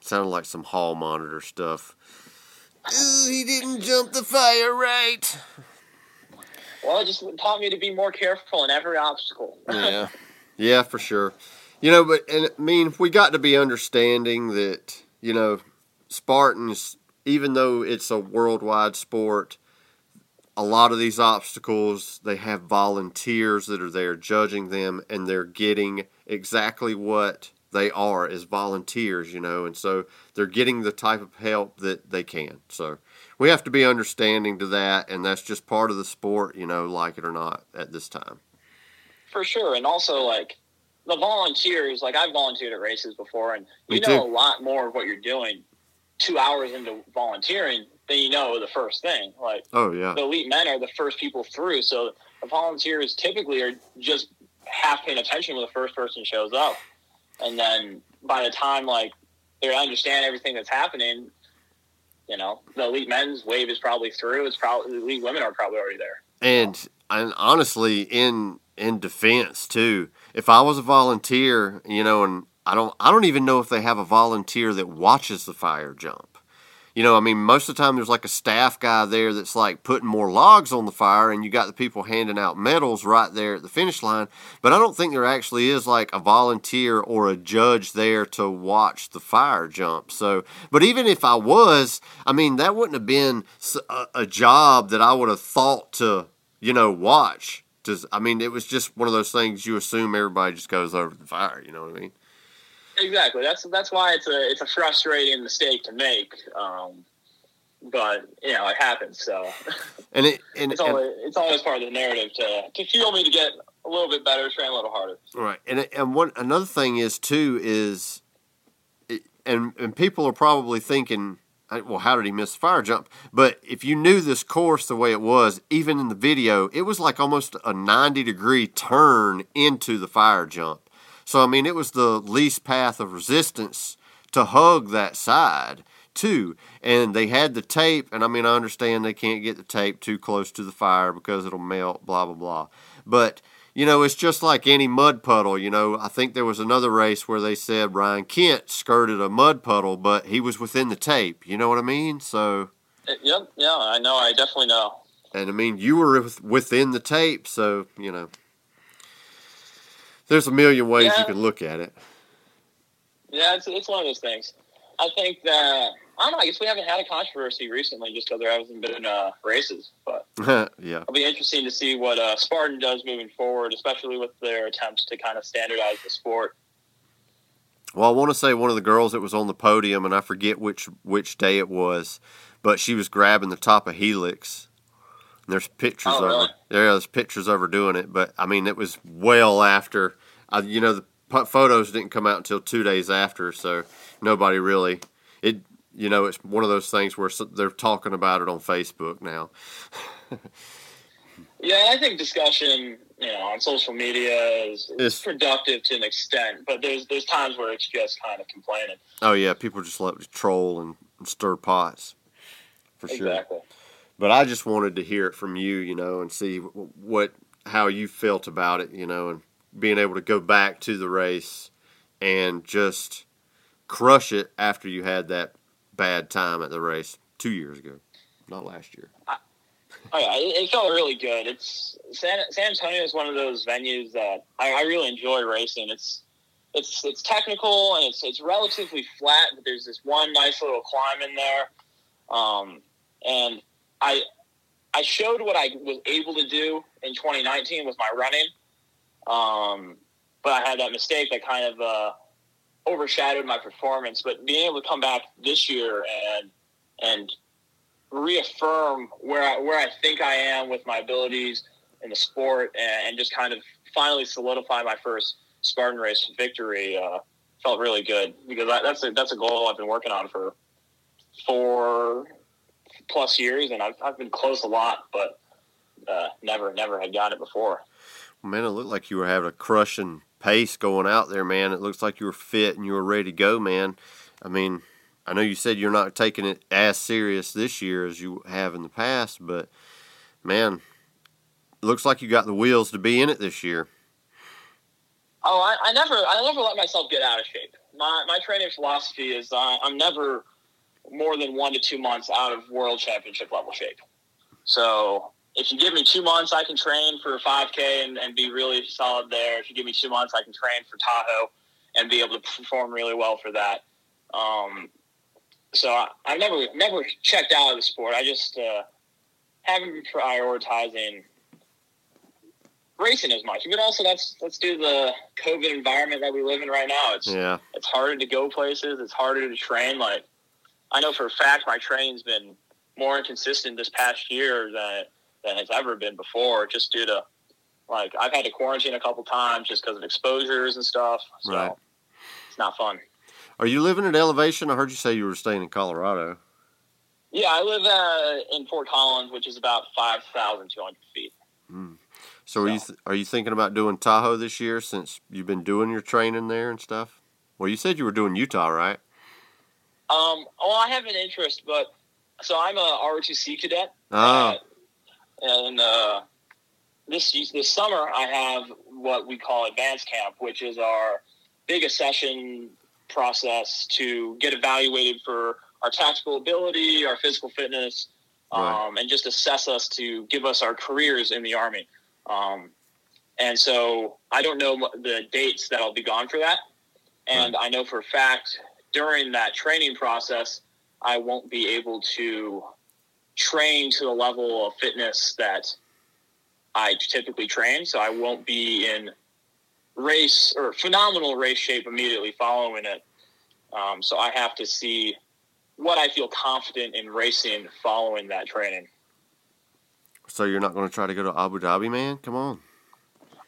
sounded like some hall monitor stuff. Ooh, he didn't jump the fire right. well, it just taught me to be more careful in every obstacle. yeah, yeah, for sure. You know, but and I mean, we got to be understanding that you know, Spartans, even though it's a worldwide sport, a lot of these obstacles they have volunteers that are there judging them, and they're getting exactly what they are as volunteers. You know, and so they're getting the type of help that they can. So we have to be understanding to that, and that's just part of the sport. You know, like it or not, at this time. For sure, and also like the volunteers. Like I've volunteered at races before, and you Me know too. a lot more of what you're doing two hours into volunteering than you know the first thing. Like Oh yeah. the elite men are the first people through, so the volunteers typically are just half paying attention when the first person shows up, and then by the time like they understand everything that's happening. You know, the elite men's wave is probably through. It's probably the elite women are probably already there. And and honestly, in in defense too, if I was a volunteer, you know, and I don't I don't even know if they have a volunteer that watches the fire jump. You know, I mean, most of the time there's like a staff guy there that's like putting more logs on the fire, and you got the people handing out medals right there at the finish line. But I don't think there actually is like a volunteer or a judge there to watch the fire jump. So, but even if I was, I mean, that wouldn't have been a job that I would have thought to, you know, watch. Just, I mean, it was just one of those things you assume everybody just goes over the fire. You know what I mean? Exactly. That's that's why it's a it's a frustrating mistake to make. Um, but you know it happens. So And it and, it's and always it's always part of the narrative to to fuel me to get a little bit better, train a little harder. Right, and and one another thing is too is, it, and and people are probably thinking, uh, well, how did he miss the fire jump? But if you knew this course the way it was, even in the video, it was like almost a ninety degree turn into the fire jump. So I mean, it was the least path of resistance to hug that side too. And they had the tape, and I mean, I understand they can't get the tape too close to the fire because it'll melt, blah blah blah. But you know, it's just like any mud puddle. You know, I think there was another race where they said Ryan Kent skirted a mud puddle, but he was within the tape. You know what I mean? So, Uh, Yep. Yeah, I know. I definitely know. and I mean, you were within the tape, so you know. There's a million ways you can look at it. Yeah, it's it's one of those things. I think that I don't know. I guess we haven't had a controversy recently just because there hasn't been uh, races, but yeah. it'll be interesting to see what uh, Spartan does moving forward, especially with their attempts to kind of standardize the sport. Well, I want to say one of the girls that was on the podium, and I forget which which day it was, but she was grabbing the top of Helix. There's pictures Oh, of really? her. Yeah, there's pictures of her doing it, but I mean, it was well after. I, you know, the photos didn't come out until two days after, so nobody really. It, you know, it's one of those things where they're talking about it on Facebook now. Yeah, I think discussion, you know, on social media is, is productive to an extent, but there's there's times where it's just kind of complaining. Oh yeah, people just love to troll and, and stir pots, for sure. But I just wanted to hear it from you, you know, and see what how you felt about it, you know, and being able to go back to the race and just crush it after you had that bad time at the race. two years ago, not last year. Oh yeah, it, it felt really good. It's San, San Antonio is one of those venues that I, I really enjoy racing. It's it's it's technical and it's it's relatively flat, but there's this one nice little climb in there. Um, and I I showed what I was able to do in 2019 with my running. Um, but I had that mistake that kind of uh, overshadowed my performance. But being able to come back this year and and reaffirm where I, where I think I am with my abilities in the sport, and, and just kind of finally solidify my first Spartan race victory uh, felt really good because I, that's a that's a goal I've been working on for four plus years, and I've I've been close a lot, but uh, never never had gotten it before. Man, it looked like you were having a crushing pace going out there, man. It looks like you were fit and you were ready to go, man. I mean, I know you said you're not taking it as serious this year as you have in the past, but man, looks like you got the wheels to be in it this year. Oh, I, I never, I never let myself get out of shape. My my training philosophy is uh, I'm never more than one to two months out of world championship level shape. So if you give me two months, I can train for 5K and, and be really solid there. If you give me two months, I can train for Tahoe and be able to perform really well for that. Um, so I, I never never checked out of the sport. I just uh, haven't been prioritizing racing as much. But also that's let's do the COVID environment that we live in right now. It's Yeah. it's harder to go places. It's harder to train. Like I know for a fact, my training's been more inconsistent this past year than than it's ever been before, just due to like I've had to quarantine a couple times just because of exposures and stuff. So Right. it's not fun. Are you living at elevation? I heard you say you were staying in Colorado. Yeah, I live uh, in Fort Collins, which is about five thousand two hundred feet. So are you th- are you thinking about doing Tahoe this year since you've been doing your training there and stuff? Well, you said you were doing Utah, right? Um, well, I have an interest, but so I'm a ROTC cadet. Oh, Uh, and uh, this this summer, I have what we call advanced camp, which is our big accession process to get evaluated for our tactical ability, our physical fitness, um, Right. and just assess us to give us our careers in the army. Um, and so I don't know the dates that I'll be gone for that, and I know for a fact during that training process, I won't be able to train to the level of fitness that I typically train. So I won't be in race or phenomenal race shape immediately following it. Um, so I have to see what I feel confident in racing following that training. so you're not going to try to go to Abu Dhabi, man? Come on.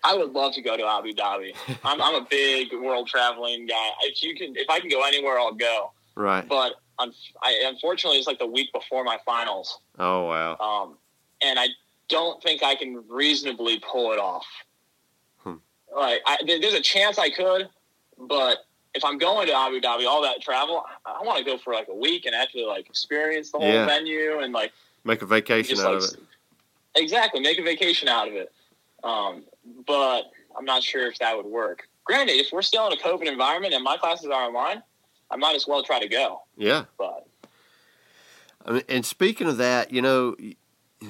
I would love to go to Abu Dhabi. I'm, I'm a big world traveling guy. If you can, if I can go anywhere, I'll go. Right. But un- I, unfortunately, it's like the week before my finals. Oh wow. um, and I don't think I can reasonably pull it off. Hmm. Like, I, there's a chance I could, but if I'm going to Abu Dhabi, all that travel, I, I want to go for like a week and actually like experience the whole Yeah. venue and like Make a vacation just out like of it. exactly make a vacation out of it. Um, but I'm not sure if that would work. Granted, if we're still in a COVID environment and my classes are online, I might as well try to go. Yeah. But I mean, and speaking of that, you know,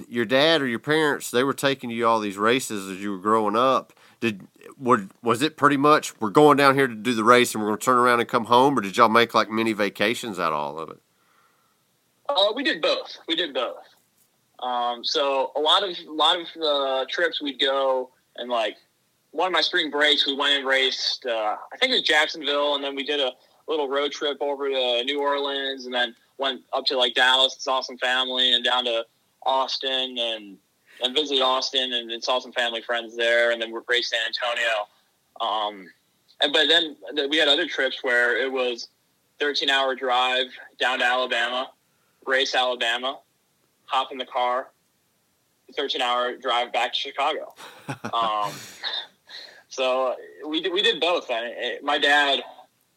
your dad or your parents, they were taking you all these races as you were growing up. Did were, was it pretty much we're going down here to do the race and we're going to turn around and come home, or did y'all make like mini vacations out of all of it? Uh, we did both. We did both. Um, so a lot of a lot of uh, trips we'd go and like one of my spring breaks we went and raced. Uh, I think it was Jacksonville, and then we did a little road trip over to New Orleans, and then went up to like Dallas, and saw some family, and down to Austin, and and visited Austin, and, and saw some family friends there, and then we raced San Antonio. Um, and but then we had other trips where it was 13 hour drive down to Alabama race Alabama, hop in the car, 13 hour drive back to Chicago. um, so we did, we did both. And it, my dad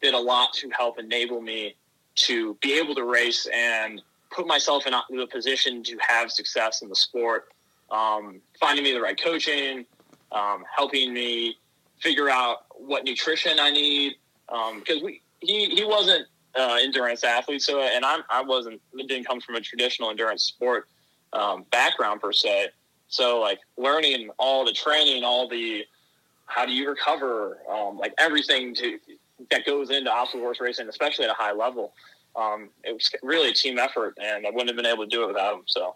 did a lot to help enable me to be able to race and put myself in a- the position to have success in the sport. Um, finding me the right coaching, um, helping me figure out what nutrition I need. Because we he, he wasn't uh, endurance athlete. So, and I'm I wasn't didn't come from a traditional endurance sport um, background per se. So, like learning all the training, all the how do you recover, um, like everything to that goes into obstacle course racing, especially at a high level. Um, it was really a team effort, and I wouldn't have been able to do it without him. So.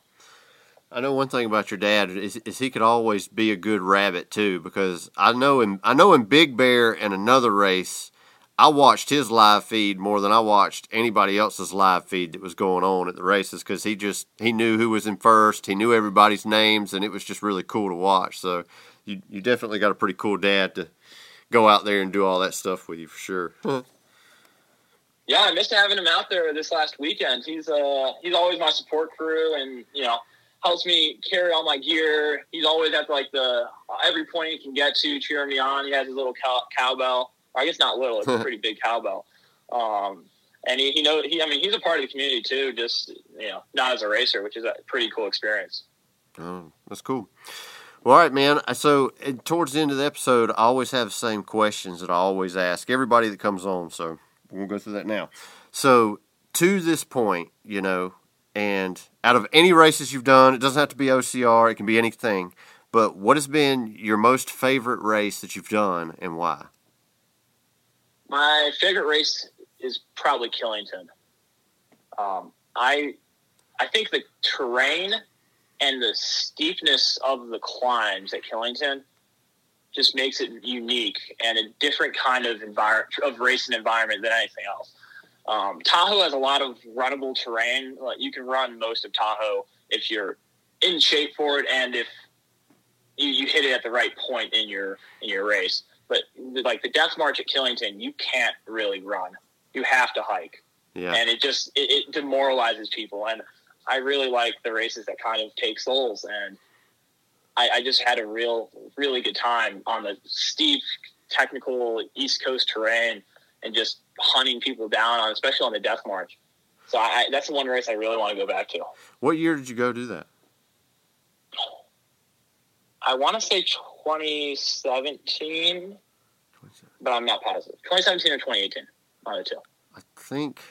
I know one thing about your dad is, is he could always be a good rabbit too because I know him I know in Big Bear and another race I watched his live feed more than I watched anybody else's live feed that was going on at the races because he just he knew who was in first he knew everybody's names and it was just really cool to watch so you you definitely got a pretty cool dad to go out there and do all that stuff with you for sure. yeah, I missed having him out there this last weekend. He's uh he's always my support crew, and you know helps me carry all my gear. He's always at like the every point he can get to, cheering me on. He has his little cow, cowbell. I guess not little; it's a pretty big cowbell. Um, and he, he knows he. I mean, he's a part of the community too. Just you know, not as a racer, which is a pretty cool experience. Oh, that's cool. Well, all right, man. So towards the end of the episode, I always have the same questions that I always ask everybody that comes on. So we'll go through that now. So to this point, you know, and out of any races you've done, it doesn't have to be OCR, it can be anything. But what has been your most favorite race that you've done and why? My favorite race is probably Killington. Um, I I think the terrain and the steepness of the climbs at Killington just makes it unique and a different kind of environment of racing environment than anything else. Um, Tahoe has a lot of runnable terrain. Like you can run most of Tahoe if you're in shape for it and if you, you hit it at the right point in your in your race. But like the death march at Killington, you can't really run. You have to hike. Yeah. And it just it, it demoralizes people. And I really like the races that kind of take souls. And I, I just had a real really good time on the steep technical East Coast terrain and just hunting people down on, especially on the death march. So I, that's the one race I really want to go back to. What year did you go do that? I want to say 2017, but I'm not positive. 2017 or 2018, one of the two. I think,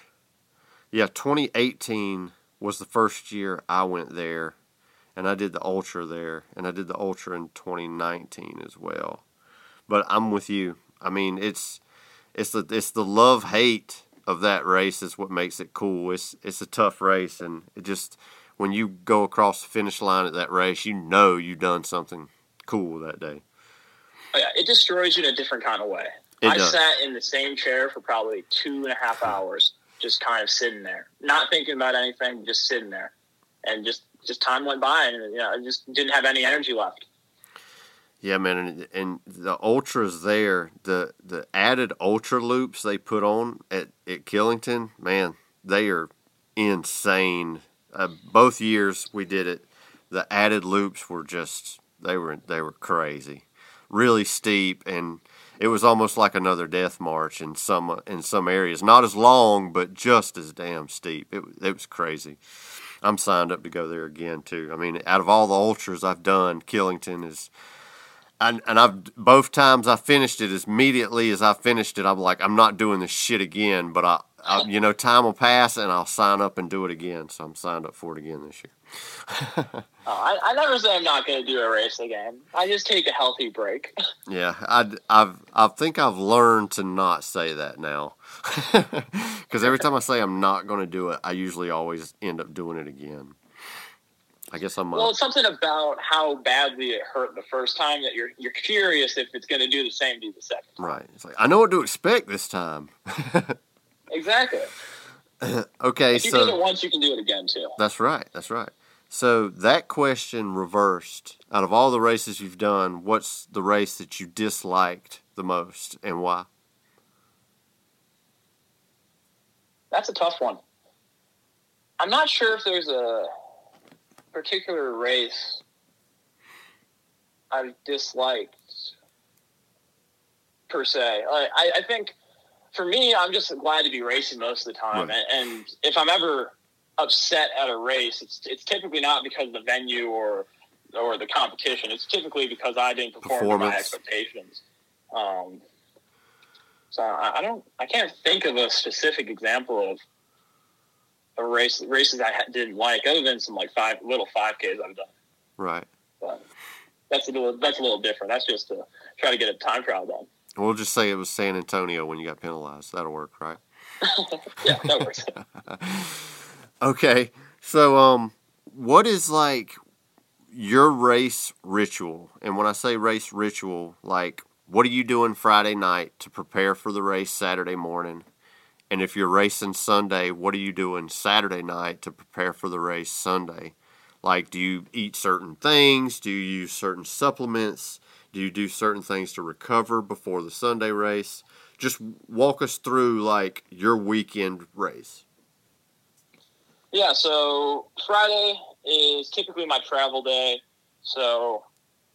yeah, 2018 was the first year I went there, and I did the ultra there, and I did the ultra in 2019 as well. But I'm with you. I mean, it's it's the it's the love hate of that race is what makes it cool. It's it's a tough race, and it just when you go across the finish line at that race, you know you've done something cool that day. Oh, yeah, it destroys you in a different kind of way. It I does. sat in the same chair for probably two and a half hours, just kind of sitting there, not thinking about anything, just sitting there, and just just time went by, and you know, I just didn't have any energy left. Yeah, man, and, and the ultras there, the the added ultra loops they put on at at Killington, man, they are insane. Uh, both years we did it, the added loops were just they were they were crazy, really steep, and it was almost like another death march in some in some areas. Not as long, but just as damn steep. It it was crazy. I'm signed up to go there again too. I mean, out of all the ultras I've done, Killington is and, and I've both times I finished it as immediately as I finished it, I'm like, I'm not doing this shit again. But I, I, you know, time will pass and I'll sign up and do it again. So I'm signed up for it again this year. Oh, I, I never say I'm not going to do a race again. I just take a healthy break. yeah, I, I've I think I've learned to not say that now, because every time I say I'm not going to do it, I usually always end up doing it again. I guess I'm. Well, it's something about how badly it hurt the first time that you're you're curious if it's going to do the same to the second. time. right. It's like I know what to expect this time. Exactly. okay, If you so did it once, you can do it again too. That's right. That's right. So that question reversed. Out of all the races you've done, what's the race that you disliked the most and why? That's a tough one. I'm not sure if there's a particular race I've disliked per se. I, I, I think for me, I'm just glad to be racing most of the time. Right. And, and if I'm ever upset at a race, it's it's typically not because of the venue or or the competition. It's typically because I didn't perform to my expectations. Um, So I, I don't, I can't think of a specific example of a race races I didn't like, other than some like five little five Ks I've done. Right. But that's a little that's a little different. That's just to try to get a time trial done. We'll just say it was San Antonio when you got penalized. That'll work, right? Yeah, that works. Okay. So, um, what is like your race ritual? And when I say race ritual, like, what are you doing Friday night to prepare for the race Saturday morning? And if you're racing Sunday, what are you doing Saturday night to prepare for the race Sunday? Like, do you eat certain things? Do you use certain supplements? Do you do certain things to recover before the Sunday race? Just walk us through like your weekend race. Yeah, so Friday is typically my travel day. So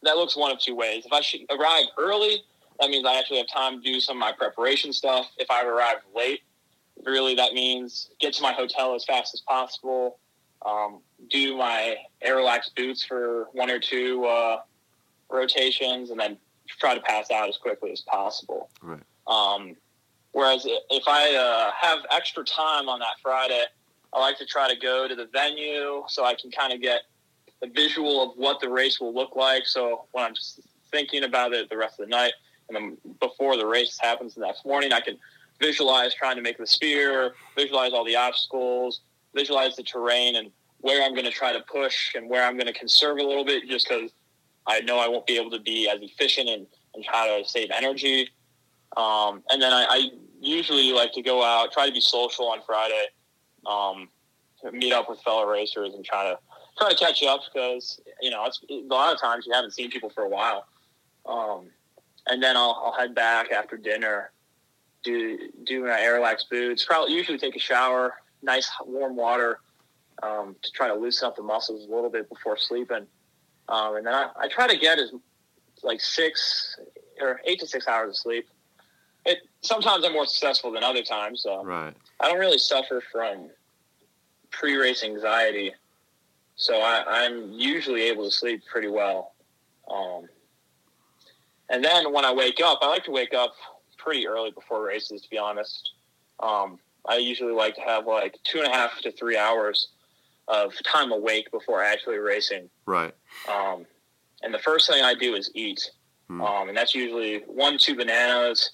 that looks one of two ways. If I should arrive early, that means I actually have time to do some of my preparation stuff. If I arrive late, really that means get to my hotel as fast as possible, um, do my Airlax boots for one or two uh, rotations, and then try to pass out as quickly as possible. Right. Um, whereas if I uh, have extra time on that Friday, I like to try to go to the venue so I can kind of get a visual of what the race will look like. So when I'm just thinking about it the rest of the night, and then before the race happens the next morning, I can visualize trying to make the spear, visualize all the obstacles, visualize the terrain, and where I'm going to try to push and where I'm going to conserve a little bit, just because I know I won't be able to be as efficient and, and how to save energy. Um, and then I, I usually like to go out, try to be social on Friday, um, meet up with fellow racers and try to try to catch up because you know a lot of times you haven't seen people for a while. Um, and then I'll, I'll head back after dinner, do do my Airlax boots. Probably usually take a shower, nice warm water, um, to try to loosen up the muscles a little bit before sleeping. Um, and then I, I try to get as like six or eight to six hours of sleep. It sometimes I'm more successful than other times. So Right. I don't really suffer from pre-race anxiety, so I, I'm usually able to sleep pretty well. Um, and then when I wake up, I like to wake up pretty early before races. To be honest, um, I usually like to have like two and a half to three hours of time awake before actually racing. Right. Um, and the first thing I do is eat. Hmm. Um, and that's usually one, two bananas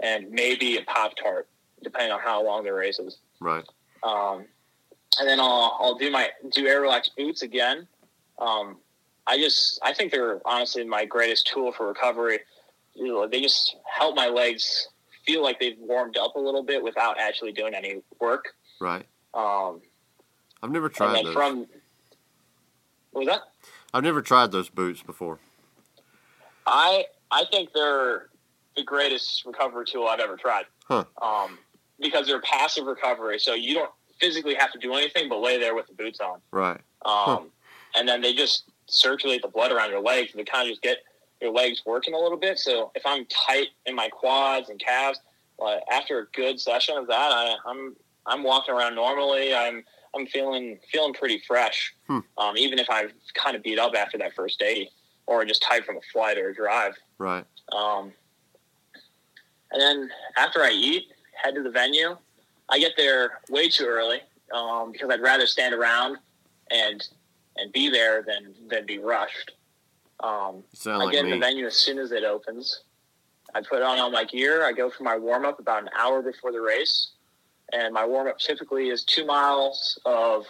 and maybe a Pop Tart, depending on how long the race is. Right. Um, and then I'll, I'll do my do Airlax boots again. Um, I just I think they're honestly my greatest tool for recovery. You know, they just help my legs feel like they've warmed up a little bit without actually doing any work. Right. Um, I've never tried those. from was that? I've never tried those boots before. I I think they're the greatest recovery tool I've ever tried. Huh. Um, because they're passive recovery, so you don't physically have to do anything but lay there with the boots on. Right. Um, And then they just circulate the blood around your legs and they kind of just get your legs working a little bit. So if I'm tight in my quads and calves, uh, after a good session of that, I, I'm I'm walking around normally. I'm I'm feeling feeling pretty fresh, Hmm. um, even if I've kind of beat up after that first day or just tired from a flight or a drive. Right. Um, and then after I eat, head to the venue. I get there way too early um, because I'd rather stand around and and be there than than be rushed. Um, I like get in the venue as soon as it opens. I put on all my gear. I go for my warm up about an hour before the race, and my warm up typically is two miles of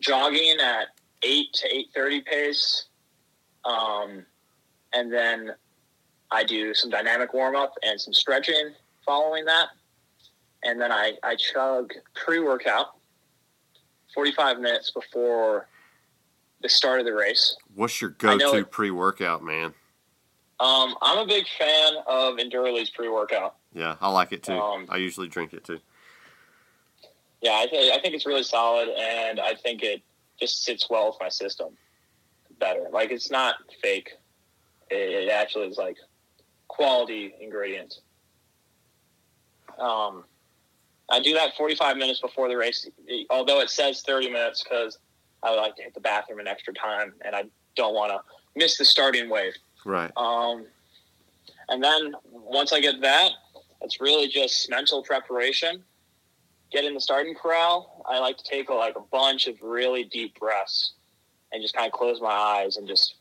jogging at eight to eight thirty pace, um, and then I do some dynamic warm up and some stretching following that, and then I I chug pre workout forty five minutes before the start of the race. What's your go-to pre-workout, man? Um, I'm a big fan of Enduralee's pre-workout. Yeah, I like it too. Um, I usually drink it too. Yeah, I, th- I think it's really solid, and I think it just sits well with my system better. Like it's not fake; it, it actually is like quality ingredients. Um, I do that 45 minutes before the race, although it says 30 minutes because I would like to hit the bathroom an extra time, and I don't want to miss the starting wave. Right. Um, and then once I get that, it's really just mental preparation. Get in the starting corral. I like to take like a bunch of really deep breaths and just kind of close my eyes and just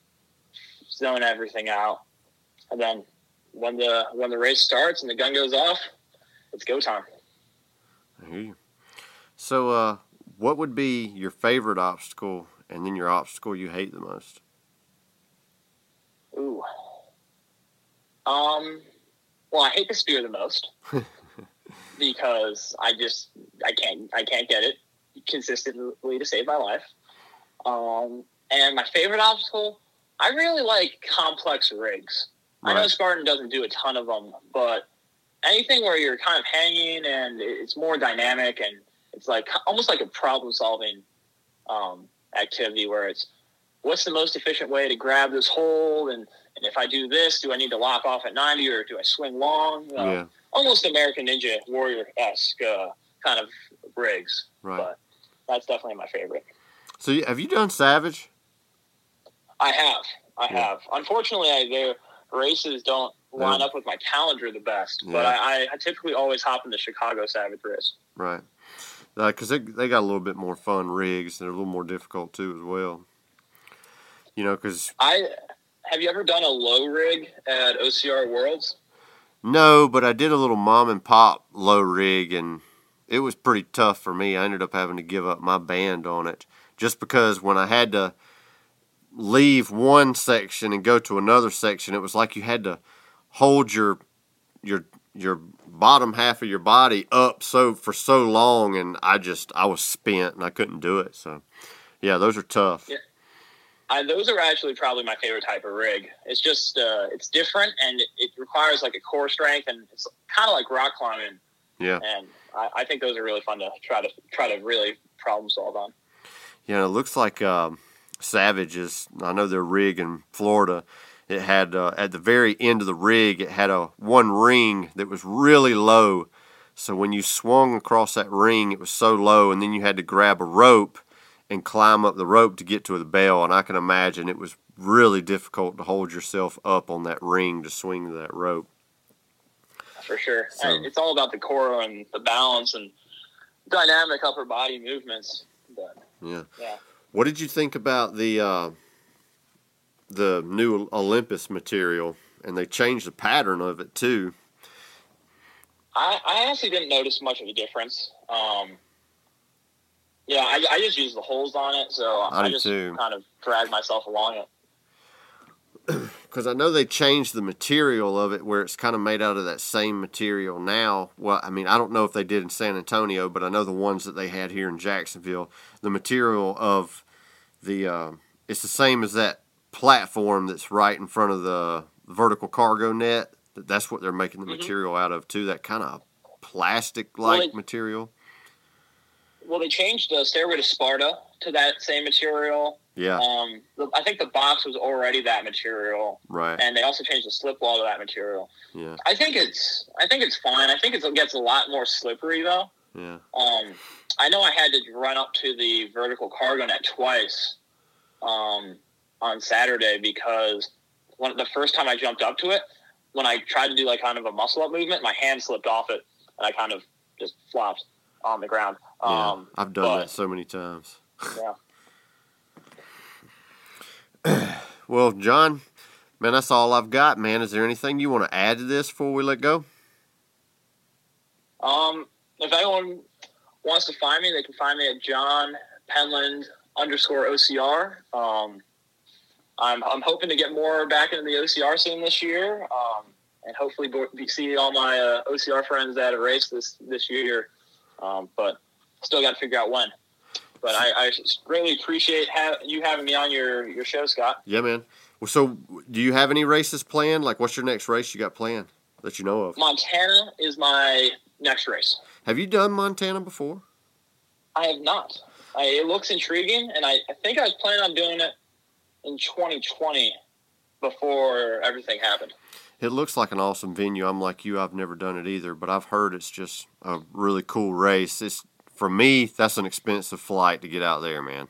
zone everything out. And then when the when the race starts and the gun goes off, it's go time. I hear you. So, uh, what would be your favorite obstacle, and then your obstacle you hate the most? Ooh. Um. Well, I hate the spear the most because I just I can't I can't get it consistently to save my life. Um. And my favorite obstacle, I really like complex rigs. I know Spartan doesn't do a ton of them, but anything where you're kind of hanging and it's more dynamic and it's like almost like a problem solving um, activity where it's what's the most efficient way to grab this hold and, and if I do this, do I need to lock off at 90 or do I swing long? Uh, yeah, Almost American Ninja Warrior esque uh, kind of rigs, right. but that's definitely my favorite. So, have you done Savage? I have. I Yeah. have. Unfortunately, I, their races don't line Yeah. up with my calendar the best, but I, I typically always hop in the Chicago Savage race. Right. Because they, they got a little bit more fun rigs. They're a little more difficult too, as well. You know, because I have you ever done a low rig at OCR Worlds? no, but I did a little mom and pop low rig, and it was pretty tough for me. I ended up having to give up my band on it just because when I had to leave one section and go to another section, it was like you had to hold your your your bottom half of your body up so for so long, and I just I was spent and I couldn't do it. So, yeah, those are tough. Yeah. I, those are actually probably my favorite type of rig. It's just uh, it's different and it, it requires like a core strength and it's kind of like rock climbing. Yeah. And I, I think those are really fun to try to try to really problem solve on. Yeah, it looks like um, Savage is. I know their rig in Florida. It had uh, at the very end of the rig, it had a one ring that was really low. So when you swung across that ring, it was so low, and then you had to grab a rope and climb up the rope to get to the bell. And I can imagine it was really difficult to hold yourself up on that ring to swing that rope. for sure. So- it's all about the core and the balance and dynamic upper body movements. But Yeah. Yeah. What did you think about the uh, the new Olympus material? And they changed the pattern of it too. I, I actually didn't notice much of a difference. Um, yeah, I, I just use the holes on it, so I I, just too. kind of drag myself along it. because I know they changed the material of it where it's kind of made out of that same material now. Well, I mean, I don't know if they did in San Antonio, but I know the ones that they had here in Jacksonville, the material of the uh, it's the same as that platform that's right in front of the vertical cargo net. That's what they're making the Mhm. material out of too. That kind of plastic-like Well, it- material. Well, they changed the Stairway to Sparta to that same material. Yeah, Um, the, I think the box was already that material, right. and they also changed the slip wall to that material. Yeah, I think it's I think it's fine. I think it's, it gets a lot more slippery though. yeah. Um, I know I had to run up to the vertical cargo net twice um, on Saturday because when, the first time I jumped up to it, when I tried to do like kind of a muscle up movement, my hand slipped off it and I kind of just flopped on the ground. Yeah, Um, I've done but- that so many times. yeah. Well, John, man, that's all I've got, man. Is there anything you want to add to this before we let go? Um, if anyone wants to find me, they can find me at John Penland underscore OCR. Um, I'm, I'm hoping to get more back into the OCR scene this year, um, and hopefully bo- see all my uh, OCR friends at a race this this year. Um, but still got to figure out when. But I, I really appreciate ha- you having me on your, your show, Scott. Yeah, man. Well, so do you have any races planned? Like, what's your next race you got planned that you know of? Montana is my next race. Have you done Montana before? I have not. I, it looks intriguing, and I, I think I was planning on doing it in 2020 before everything happened. It looks like an awesome venue. I'm like you, I've never done it either, but I've heard it's just a really cool race. It's for me, that's an expensive flight to get out there, man.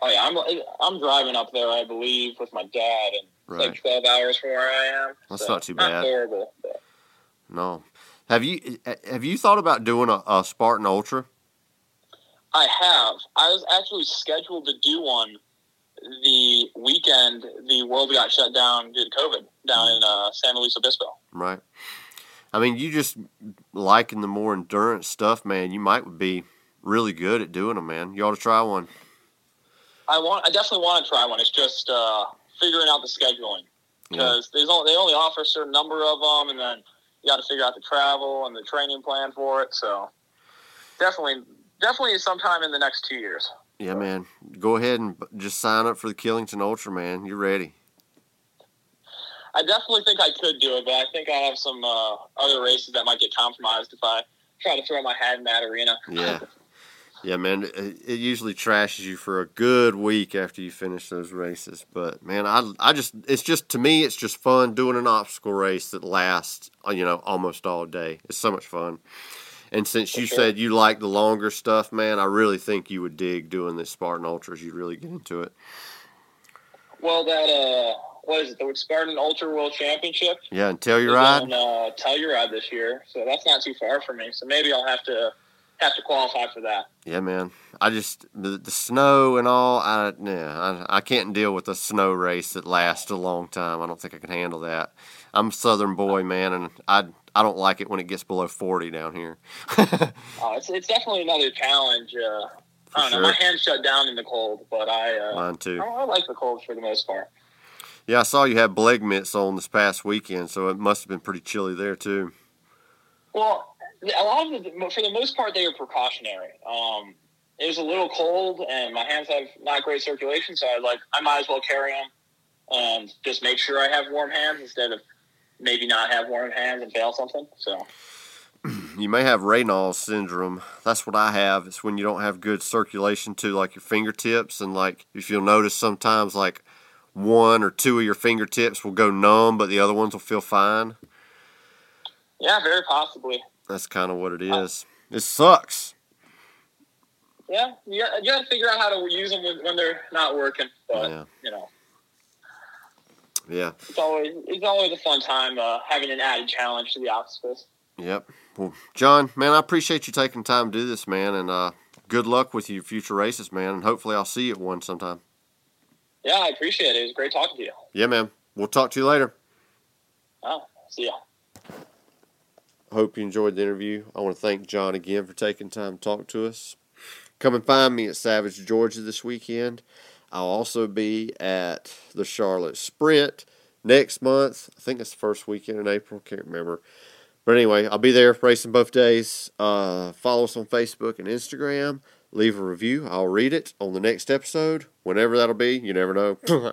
Oh yeah, I'm I'm driving up there, I believe, with my dad, and Right. like 12 hours from where I am. That's so not too bad. Not horrible. But No. Have you have you thought about doing a, a Spartan Ultra? I have. I was actually scheduled to do one the weekend the world got shut down due to COVID down in uh, San Luis Obispo. Right. I mean, you just liking the more endurance stuff, man. You might be really good at doing them, man. You ought to try one. I want. I definitely want to try one. It's just uh, figuring out the scheduling because yeah. only, they only offer a certain number of them, and then you got to figure out the travel and the training plan for it. So definitely, definitely sometime in the next two years. Yeah, man. Go ahead and just sign up for the Killington Ultra, man. You're ready. I definitely think I could do it, but I think I have some uh, other races that might get compromised if I try to throw my hat in that arena. Yeah. Yeah, man, it usually trashes you for a good week after you finish those races. But man, I, I just, it's just to me, it's just fun doing an obstacle race that lasts, uh, you know, almost all day. It's so much fun. And since for you sure. said you like the longer stuff, man, I really think you would dig doing this Spartan Ultras. You'd really get into it. Well, that uh, what is it? The Spartan Ultra World Championship. Yeah, and Telluride. On, uh, Telluride this year, so that's not too far from me. So maybe I'll have to have to qualify for that. Yeah, man. I just the, the snow and all. I yeah, I, I can't deal with a snow race that lasts a long time. I don't think I can handle that. I'm a Southern boy, man, and I I don't like it when it gets below forty down here. uh, it's it's definitely another challenge. Uh, I don't sure. know. My hands shut down in the cold, but I uh, mine too. I, I like the cold for the most part. Yeah, I saw you had Blake mitts on this past weekend, so it must have been pretty chilly there too. Well, a lot of the, for the most part, they were precautionary. Um, it was a little cold, and my hands have not great circulation, so I like I might as well carry them. Um, just make sure I have warm hands instead of maybe not have warm hands and fail something. So you may have Raynaud's syndrome. That's what I have. It's when you don't have good circulation to like your fingertips, and like if you'll notice sometimes like one or two of your fingertips will go numb, but the other ones will feel fine. Yeah, very possibly. That's kind of what it is. Uh, it sucks. Yeah, you got, you got to figure out how to use them when they're not working. But yeah. you know, yeah, it's always it's always a fun time uh, having an added challenge to the obstacles. Yep. Well, John, man, I appreciate you taking time to do this, man, and uh, good luck with your future races, man. And hopefully, I'll see you at one sometime. Yeah, I appreciate it. It was great talking to you. Yeah, man. We'll talk to you later. Oh, see ya hope you enjoyed the interview. I want to thank John again for taking time to talk to us. Come and find me at Savage, Georgia this weekend. I'll also be at the Charlotte Sprint next month. I think it's the first weekend in April. Can't remember. But anyway, I'll be there racing both days. Uh, follow us on Facebook and Instagram. Leave a review. I'll read it on the next episode, whenever that'll be. You never know.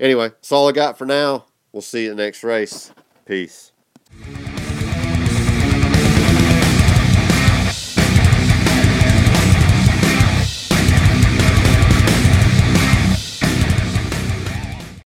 anyway, that's all I got for now. We'll see you the next race. Peace.